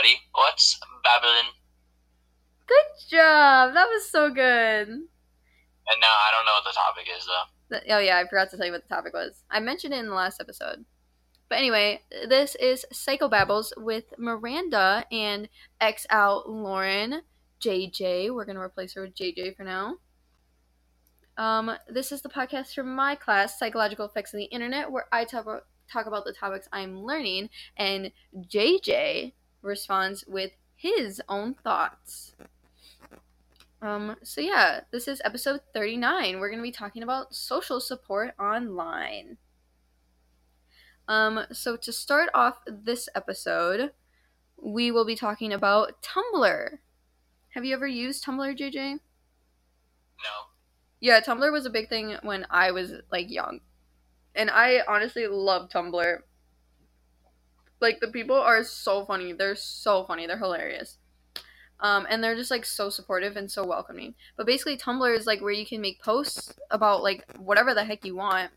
everybody. What's Babylon? Good job. That was so good. And now I don't know what the topic is though. Oh yeah, I forgot to tell you what the topic was. I mentioned it in the last episode. But anyway, this is Psychobabbles with Miranda and X out Lauren JJ. We're gonna replace her with JJ for now. Um, this is the podcast from my class, Psychological Effects of the Internet, where I talk about, talk about the topics I'm learning, and JJ responds with his own thoughts. Um, so yeah, this is episode 39. We're going to be talking about social support online. Um, so to start off this episode, we will be talking about Tumblr. Have you ever used Tumblr, JJ? No. Yeah, Tumblr was a big thing when I was like young. And I honestly love Tumblr. Like the people are so funny. They're so funny. They're hilarious. Um, and they're just like so supportive and so welcoming. But basically Tumblr is like where you can make posts about like whatever the heck you want.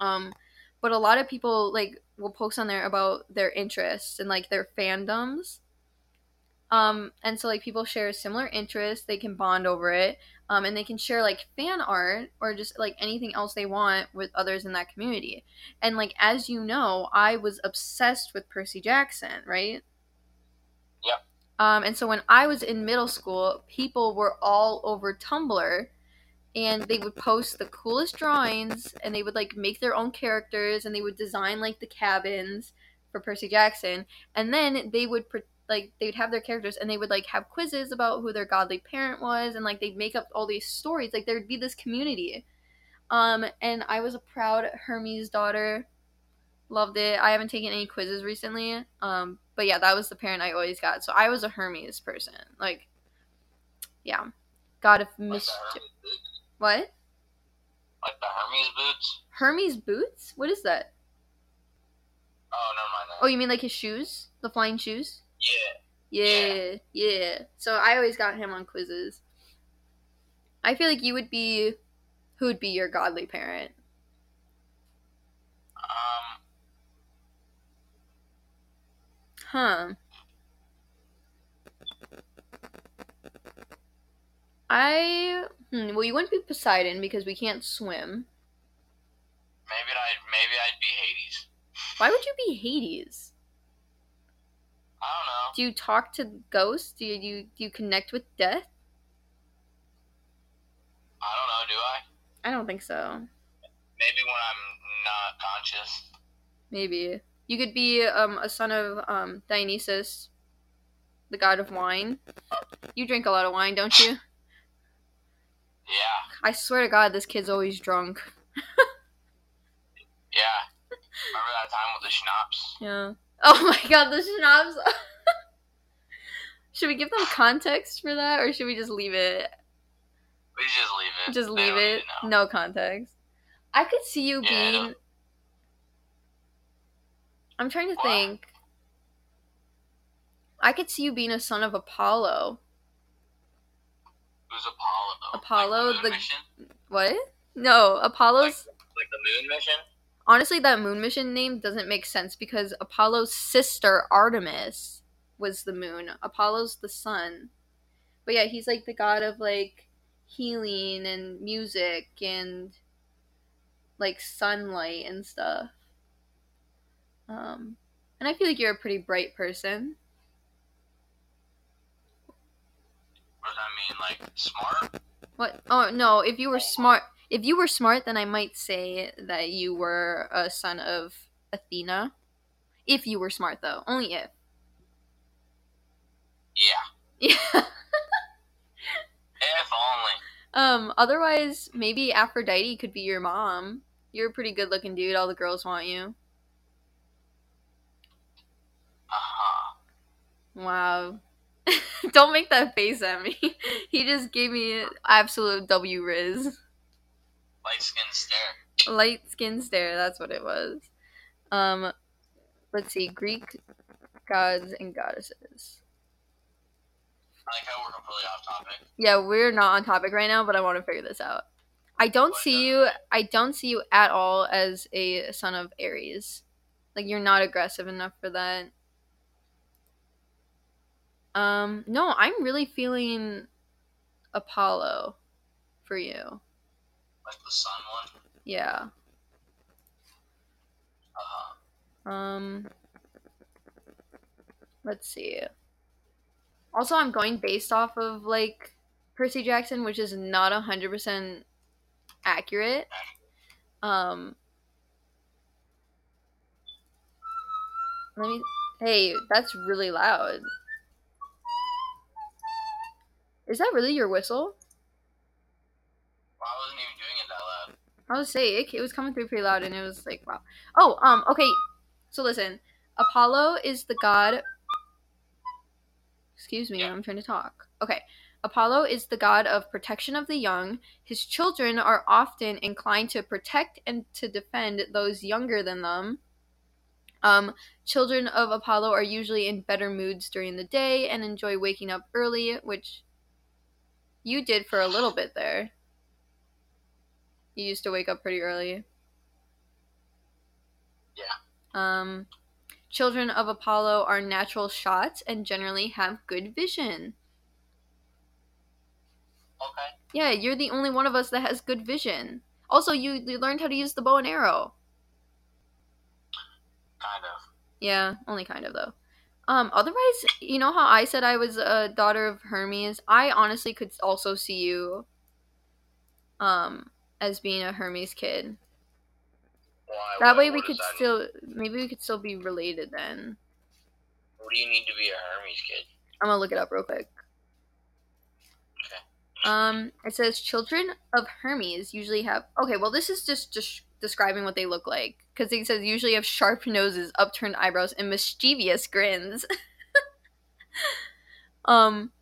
Um, but a lot of people like will post on there about their interests and like their fandoms. Um, and so like people share similar interests, they can bond over it um, and they can share like fan art or just like anything else they want with others in that community. And like as you know, I was obsessed with Percy Jackson, right? Yep. Um, and so when I was in middle school, people were all over Tumblr, and they would post the coolest drawings, and they would like make their own characters, and they would design like the cabins for Percy Jackson, and then they would pre- like they would have their characters and they would like have quizzes about who their godly parent was and like they'd make up all these stories. Like there'd be this community. Um and i was a proud hermes daughter. Loved it. I haven't taken any quizzes recently. Um but yeah that was the parent i always got. So i was a hermes person. Like yeah. God of mischief what? Like the Hermes boots. hermes boots? What is that? Oh, never mind that. oh you mean like his shoes? The flying shoes Yeah. Yeah, yeah. So I always got him on quizzes. I feel like you would be who would be your godly parent? Um. Huh. I hmm, well you wouldn't be Poseidon because we can't swim. Maybe I maybe I'd be Hades. Why would you be Hades? Do you talk to ghosts? Do you do you, do you connect with death? I don't know. Do I? I don't think so. Maybe when I'm not conscious. Maybe. You could be um, a son of um, Dionysus, the god of wine. You drink a lot of wine, don't you? Yeah. I swear to God, this kid's always drunk. Yeah. Remember that time with the schnapps? Yeah. Oh my God, the schnapps. should we give them context for that, or should we just leave it? We just leave it. Just leave it. No context. I could see you Yeah, being. I'm trying to What? think. I could see you being a son of Apollo. Who's Apollo? Apollo, Like the, the- mission? What? No, Apollo's. Like the moon mission? Honestly, that moon mission name doesn't make sense because Apollo's sister Artemis was the moon. Apollo's the sun. But yeah, he's like the god of like healing and music and like sunlight and stuff. Um, and I feel like you're a pretty bright person. What does that mean? Like smart? What? Oh no! If you were smart, if you were smart, then I might say that you were a son of Athena. If you were smart, though, only if. Yeah. Yeah. If only. um. Otherwise, maybe Aphrodite could be your mom. You're a pretty good-looking dude. All the girls want you. Uh huh. Wow. Don't make that face at me. he just gave me absolute W riz. Light skin stare. Light skin stare. That's what it was. Um. Let's see. Greek gods and goddesses. I like how we're completely off topic. Yeah, we're not on topic right now, but I want to figure this out. I don't see you. I don't see you at all as a son of Ares. Like you're not aggressive enough for that. Um, no, I'm really feeling Apollo for you. Like the sun one. Yeah. Uh, Um, let's see. Also, I'm going based off of like Percy Jackson, which is not a hundred percent accurate. Um, let me. Hey, that's really loud. Is that really your whistle? I wasn't even doing it that loud. I was say it, it was coming through pretty loud, and it was like wow. Oh, um, okay. So listen, Apollo is the god. Excuse me, Yeah. I'm trying to talk. Okay, Apollo is the god of protection of the young. His children are often inclined to protect and to defend those younger than them. Um, children of Apollo are usually in better moods during the day and enjoy waking up early, which you did for a little bit there. You used to wake up pretty early. Yeah. Um, children of Apollo are natural shots and generally have good vision. Okay. Yeah, you're the only one of us that has good vision. Also, you, you learned how to use the bow and arrow. Kind of. Yeah, only kind of though. Um, otherwise, you know how I said I was a daughter of Hermes? I honestly could also see you um as being a Hermes kid. Why? That what- way we what could does that still maybe we could still be related then. What do you need to be a Hermes kid? I'm gonna look it up real quick. Okay. Um, it says children of Hermes usually have. Okay, well, this is just just describing what they look like because it says usually have sharp noses, upturned eyebrows, and mischievous grins. um,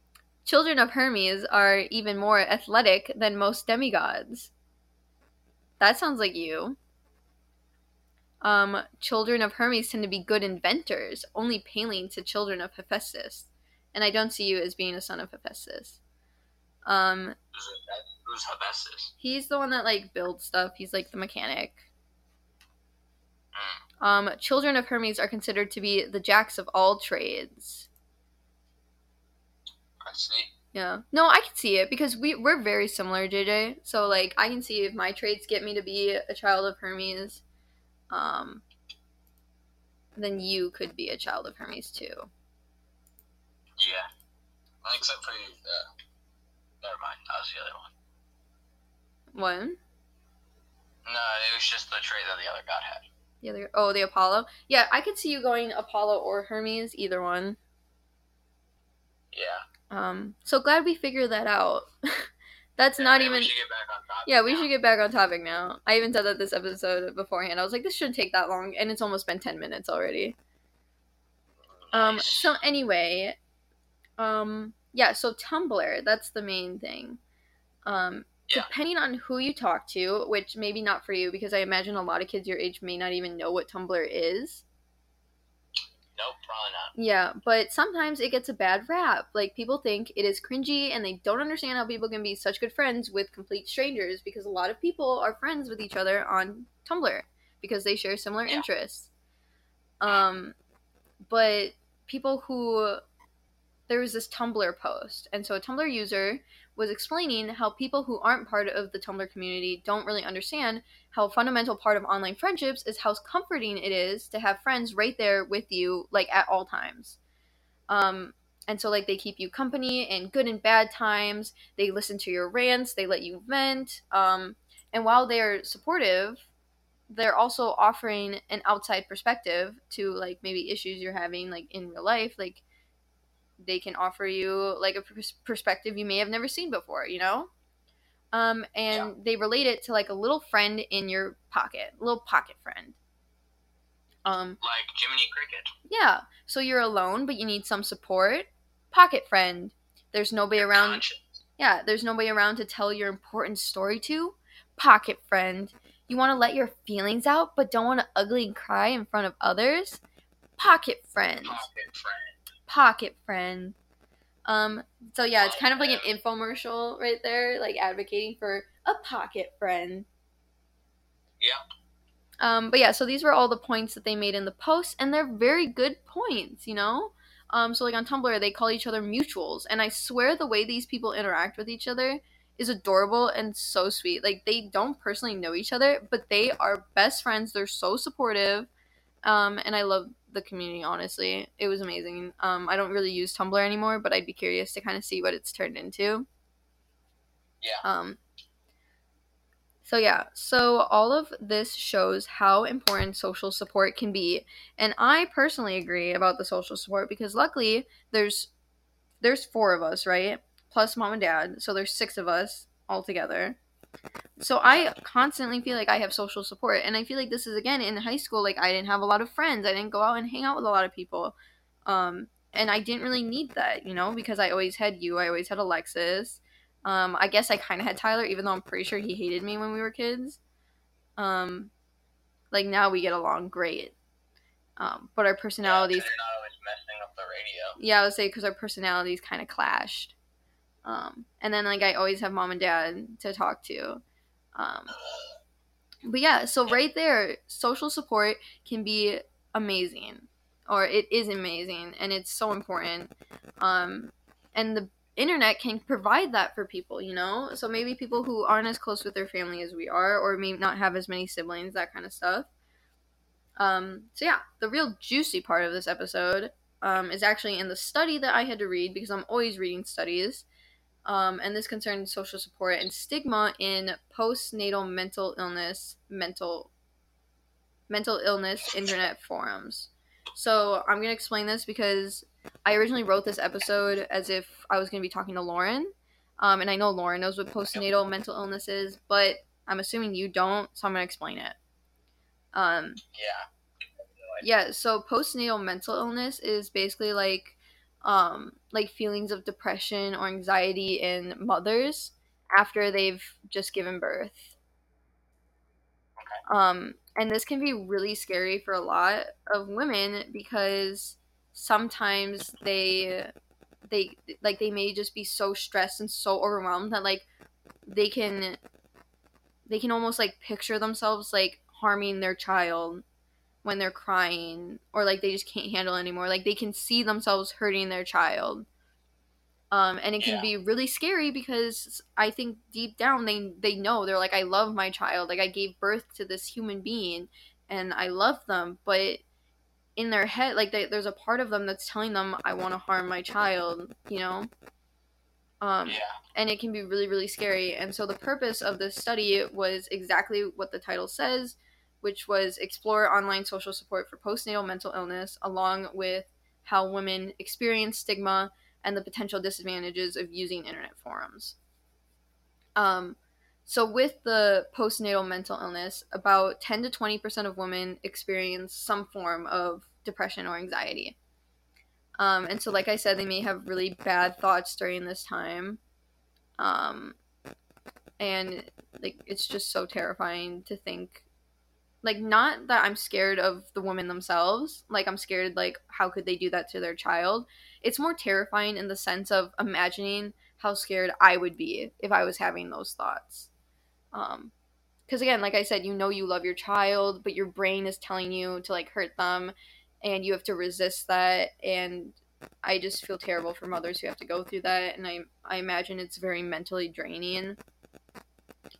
children of Hermes are even more athletic than most demigods. That sounds like you. Um, children of Hermes tend to be good inventors, only paling to children of Hephaestus. And I don't see you as being a son of Hephaestus. Um, Who's. Hephaestus? he's the one that like builds stuff. He's like the mechanic. Mm. Um, children of Hermes are considered to be the jacks of all trades. I see. Yeah. No, I can see it because we we're very similar, JJ. So like I can see if my traits get me to be a child of Hermes, um then you could be a child of Hermes too. Yeah. Except for uh, never mind. That was the other one. What? No, it was just the trait that the other god had. The other oh, the Apollo. Yeah, I could see you going Apollo or Hermes, either one. Yeah. Um so glad we figured that out. That's not Yeah, even We should get back on topic. Yeah, we now. should get back on topic now. I even said that this episode beforehand. I was like, this shouldn't take that long, and it's almost been ten minutes already. Um. So anyway, um. Yeah. So Tumblr. That's the main thing. Um. Yeah. Depending on who you talk to, which maybe not for you, because I imagine a lot of kids your age may not even know what Tumblr is. Nope, probably not. Yeah, but sometimes it gets a bad rap. Like people think it is cringy and they don't understand how people can be such good friends with complete strangers because a lot of people are friends with each other on Tumblr because they share similar Yeah. interests. Um but people who there was this Tumblr post and so a Tumblr user was explaining how people who aren't part of the Tumblr community don't really understand how fundamental part of online friendships is how comforting it is to have friends right there with you like at all times. Um and so like they keep you company in good and bad times. They listen to your rants. They let you vent. Um and while they're supportive they're also offering an outside perspective to like maybe issues you're having like in real life. Like they can offer you like a pers- perspective you may have never seen before you know um, and Yeah. they relate it to like a little friend in your pocket, little pocket friend. Um, Like Jiminy Cricket. yeah. So you're alone, but you need some support. Pocket friend. There's nobody around. Conscience. Yeah, there's nobody around to tell your important story to. Pocket friend. You want to let your feelings out, but don't want to ugly and cry in front of others. Pocket friend. Pocket friend. Pocket friend. Um. So yeah, it's kind of like an infomercial right there, like advocating for a pocket friend. Yeah. Um, but yeah, so these were all the points that they made in the post, and they're very good points, you know? Um, so like on Tumblr, they call each other mutuals, and I swear the way these people interact with each other is adorable and so sweet. Like they don't personally know each other, but they are best friends. They're so supportive, um, and I love the community. Honestly, it was amazing. Um, I don't really use Tumblr anymore, but I'd be curious to kind of see what it's turned into. Yeah. Um, so yeah, so all of this shows how important social support can be, and I personally agree about the social support because luckily there's there's four of us, right? Plus mom and dad, so there's six of us all together. So I constantly feel like I have social support, and I feel like this is again in high school. Like I didn't have a lot of friends, I didn't go out and hang out with a lot of people, um, and I didn't really need that, you know, because I always had you, I always had Alexis um, I guess I kind of had Tyler, even though I'm pretty sure he hated me when we were kids. Um, like now we get along great. Um, but our personalities. Yeah, not always messing up the radio. Yeah, I would say because our personalities kind of clashed. Um, and then like I always have mom and dad to talk to. Um, but yeah, so right there, social support can be amazing, or it is amazing, and it's so important. Um, and the internet can provide that for people, you know? So maybe people who aren't as close with their family as we are, or may not have as many siblings, that kind of stuff. Um, so yeah, the real juicy part of this episode um, is actually in the study that I had to read because I'm always reading studies. Um, and this concerns social support and stigma in postnatal mental illness, mental mental illness internet forums. So I'm gonna explain this because I originally wrote this episode as if I was gonna be talking to Lauren, um, and I know Lauren knows what postnatal mental illness is, but I'm assuming you don't, so I'm gonna explain it. Um, Yeah. yeah, so postnatal mental illness is basically like um like feelings of depression or anxiety in mothers after they've just given birth. Um and this can be really scary for a lot of women because sometimes they they like they may just be so stressed and so overwhelmed that like they can they can almost like picture themselves like harming their child when they're crying or like they just can't handle anymore. Like they can see themselves hurting their child. Um, and it can Yeah. be really scary because i think deep down they they know. They're like i love my child. Like i gave birth to this human being and i love them. But in their head like they, there's a part of them that's telling them i want to harm my child you know? Um, Yeah. and it can be really really scary. And so the purpose of this study was exactly what the title says which was explore online social support for postnatal mental illness along with how women experience stigma and the potential disadvantages of using internet forums um, so with the postnatal mental illness about 10 to 20% of women experience some form of depression or anxiety um, and so, like I said, they may have really bad thoughts during this time. Um, and like it's just so terrifying to think like not that I'm scared of the women themselves, like I'm scared like how could they do that to their child? It's more terrifying in the sense of imagining how scared I would be if I was having those thoughts. Um because again, like I said, you know you love your child, but your brain is telling you to like hurt them and you have to resist that and I just feel terrible for mothers who have to go through that and I I imagine it's very mentally draining.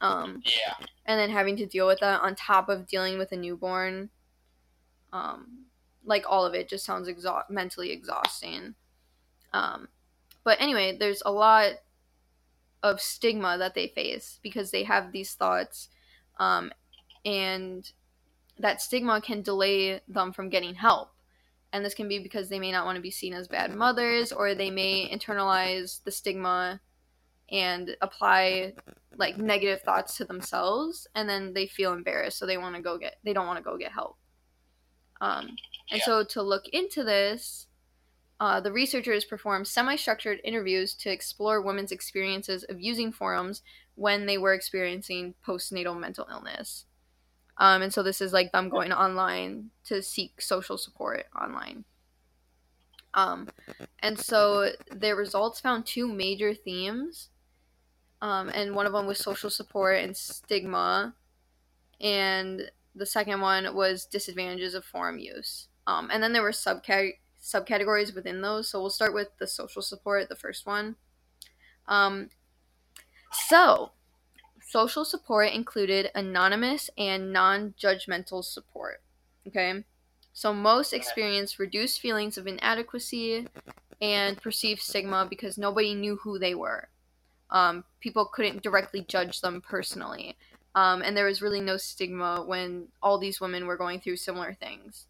Um Yeah. and then having to deal with that on top of dealing with a newborn um like all of it just sounds exha- mentally exhausting um but anyway there's a lot of stigma that they face because they have these thoughts um and that stigma can delay them from getting help and this can be because they may not want to be seen as bad mothers or they may internalize the stigma and apply like negative thoughts to themselves and then they feel embarrassed so they want to go get they don't want to go get help. Um, and Yeah. so to look into this uh, the researchers performed semi-structured interviews to explore women's experiences of using forums when they were experiencing postnatal mental illness. Um, and so this is like them going online to seek social support online. Um, and so their results found two major themes um, and one of them was social support and stigma, and the second one was disadvantages of forum use. Um, and then there were subcat- subcategories within those. So we'll start with the social support, the first one. Um, so, social support included anonymous and non judgmental support. Okay? So, most experienced reduced feelings of inadequacy and perceived stigma because nobody knew who they were. Um, people couldn't directly judge them personally. Um, and there was really no stigma when all these women were going through similar things.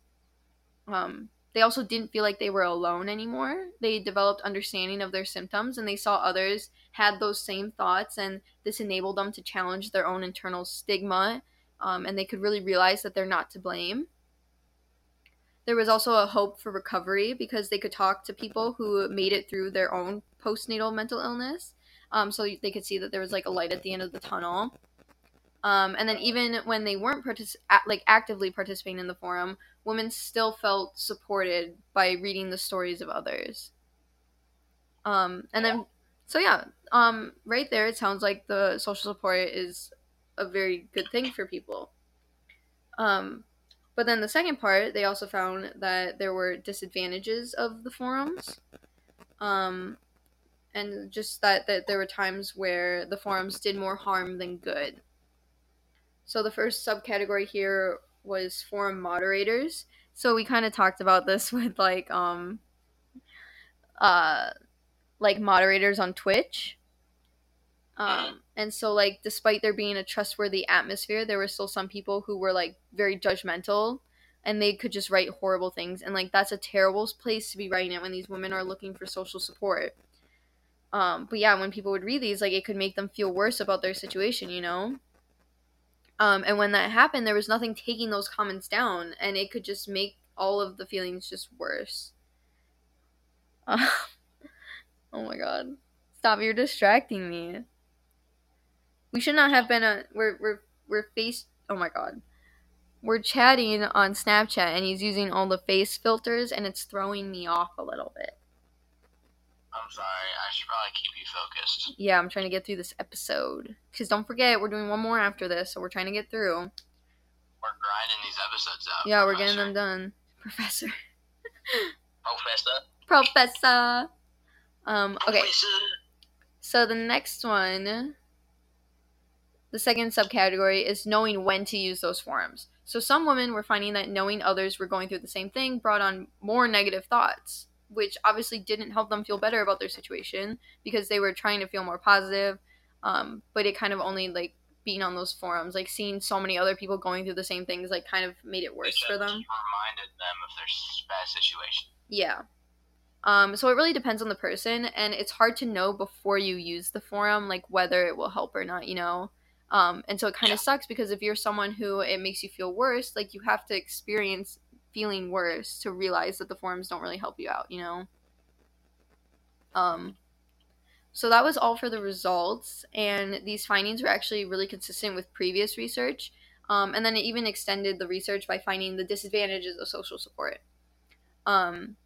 Um, they also didn't feel like they were alone anymore. They developed understanding of their symptoms and they saw others had those same thoughts, and this enabled them to challenge their own internal stigma. Um, and they could really realize that they're not to blame. There was also a hope for recovery because they could talk to people who made it through their own postnatal mental illness. Um, so they could see that there was like a light at the end of the tunnel. Um, and then even when they weren't partic- like actively participating in the forum, women still felt supported by reading the stories of others. Um, and then, so yeah, um, right there, it sounds like the social support is a very good thing for people. Um, but then the second part, they also found that there were disadvantages of the forums. Um, and just that, that there were times where the forums did more harm than good. So the first subcategory here was forum moderators. So we kind of talked about this with like um uh like moderators on Twitch. Um and so like despite there being a trustworthy atmosphere, there were still some people who were like very judgmental and they could just write horrible things and like that's a terrible place to be writing it when these women are looking for social support. Um but yeah, when people would read these like it could make them feel worse about their situation, you know? Um, and when that happened, there was nothing taking those comments down, and it could just make all of the feelings just worse. Uh, oh my god. Stop, you're distracting me. We should not have been a we're we're we're face oh my god. We're chatting on Snapchat and he's using all the face filters and it's throwing me off a little bit. I'm sorry. I should probably keep you focused. Yeah, I'm trying to get through this episode. Because don't forget, we're doing one more after this, so we're trying to get through. We're grinding these episodes out. Yeah, we're getting them done. Professor. Professor. Professor. Um, okay, Professor. so the next one, the second subcategory, is knowing when to use those forums. So some women were finding that knowing others were going through the same thing brought on more negative thoughts, which obviously didn't help them feel better about their situation because they were trying to feel more positive. Um, but it kind of only like being on those forums, like seeing so many other people going through the same things, like kind of made it worse for them. Reminded them of their bad situation. Yeah. Um, so it really depends on the person, and it's hard to know before you use the forum, like whether it will help or not, you know? Um, and so it kind Yeah. of sucks because if you're someone who it makes you feel worse, like you have to experience feeling worse to realize that the forums don't really help you out, you know? Um, so that was all for the results, and these findings were actually really consistent with previous research. Um, and then it even extended the research by finding the disadvantages of social support. Um,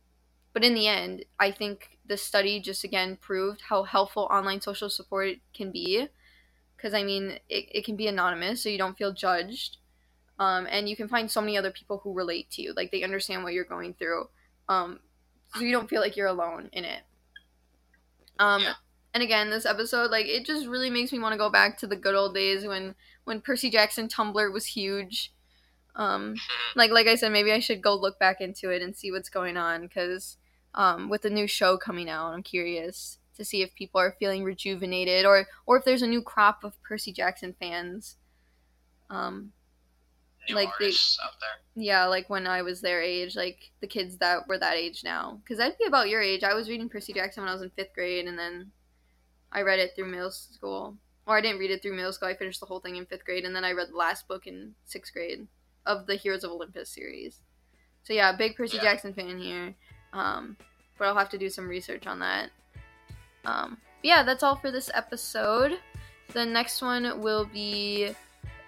but in the end, I think the study just again proved how helpful online social support can be. Because, I mean, it, it can be anonymous, so you don't feel judged. Um, and you can find so many other people who relate to you. Like, they understand what you're going through. Um, so you don't feel like you're alone in it. Um, Yeah. And again, this episode, like, it just really makes me want to go back to the good old days when, when Percy Jackson Tumblr was huge. Um, like like I said, maybe I should go look back into it and see what's going on because um, with the new show coming out, I'm curious to see if people are feeling rejuvenated or or if there's a new crop of Percy Jackson fans. Um, Like they- artists out there. yeah, like when I was their age, like the kids that were that age now, because I'd be about your age. I was reading Percy Jackson when I was in fifth grade, and then I read it through middle school. Or I didn't read it through middle school. I finished the whole thing in fifth grade, and then I read the last book in sixth grade of the Heroes of Olympus series. So yeah, big Percy Yeah. Jackson fan here. Um, but I'll have to do some research on that. Um, yeah, that's all for this episode. The next one will be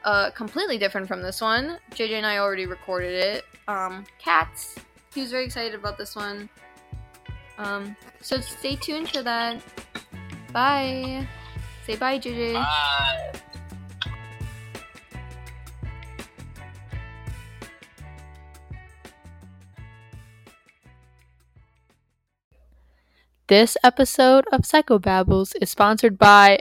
uh, completely different from this one. JJ and I already recorded it. Um, cats. He was very excited about this one. Um, so stay tuned for that. Bye. Say bye, JJ. Bye. This episode of Psychobabbles is sponsored by.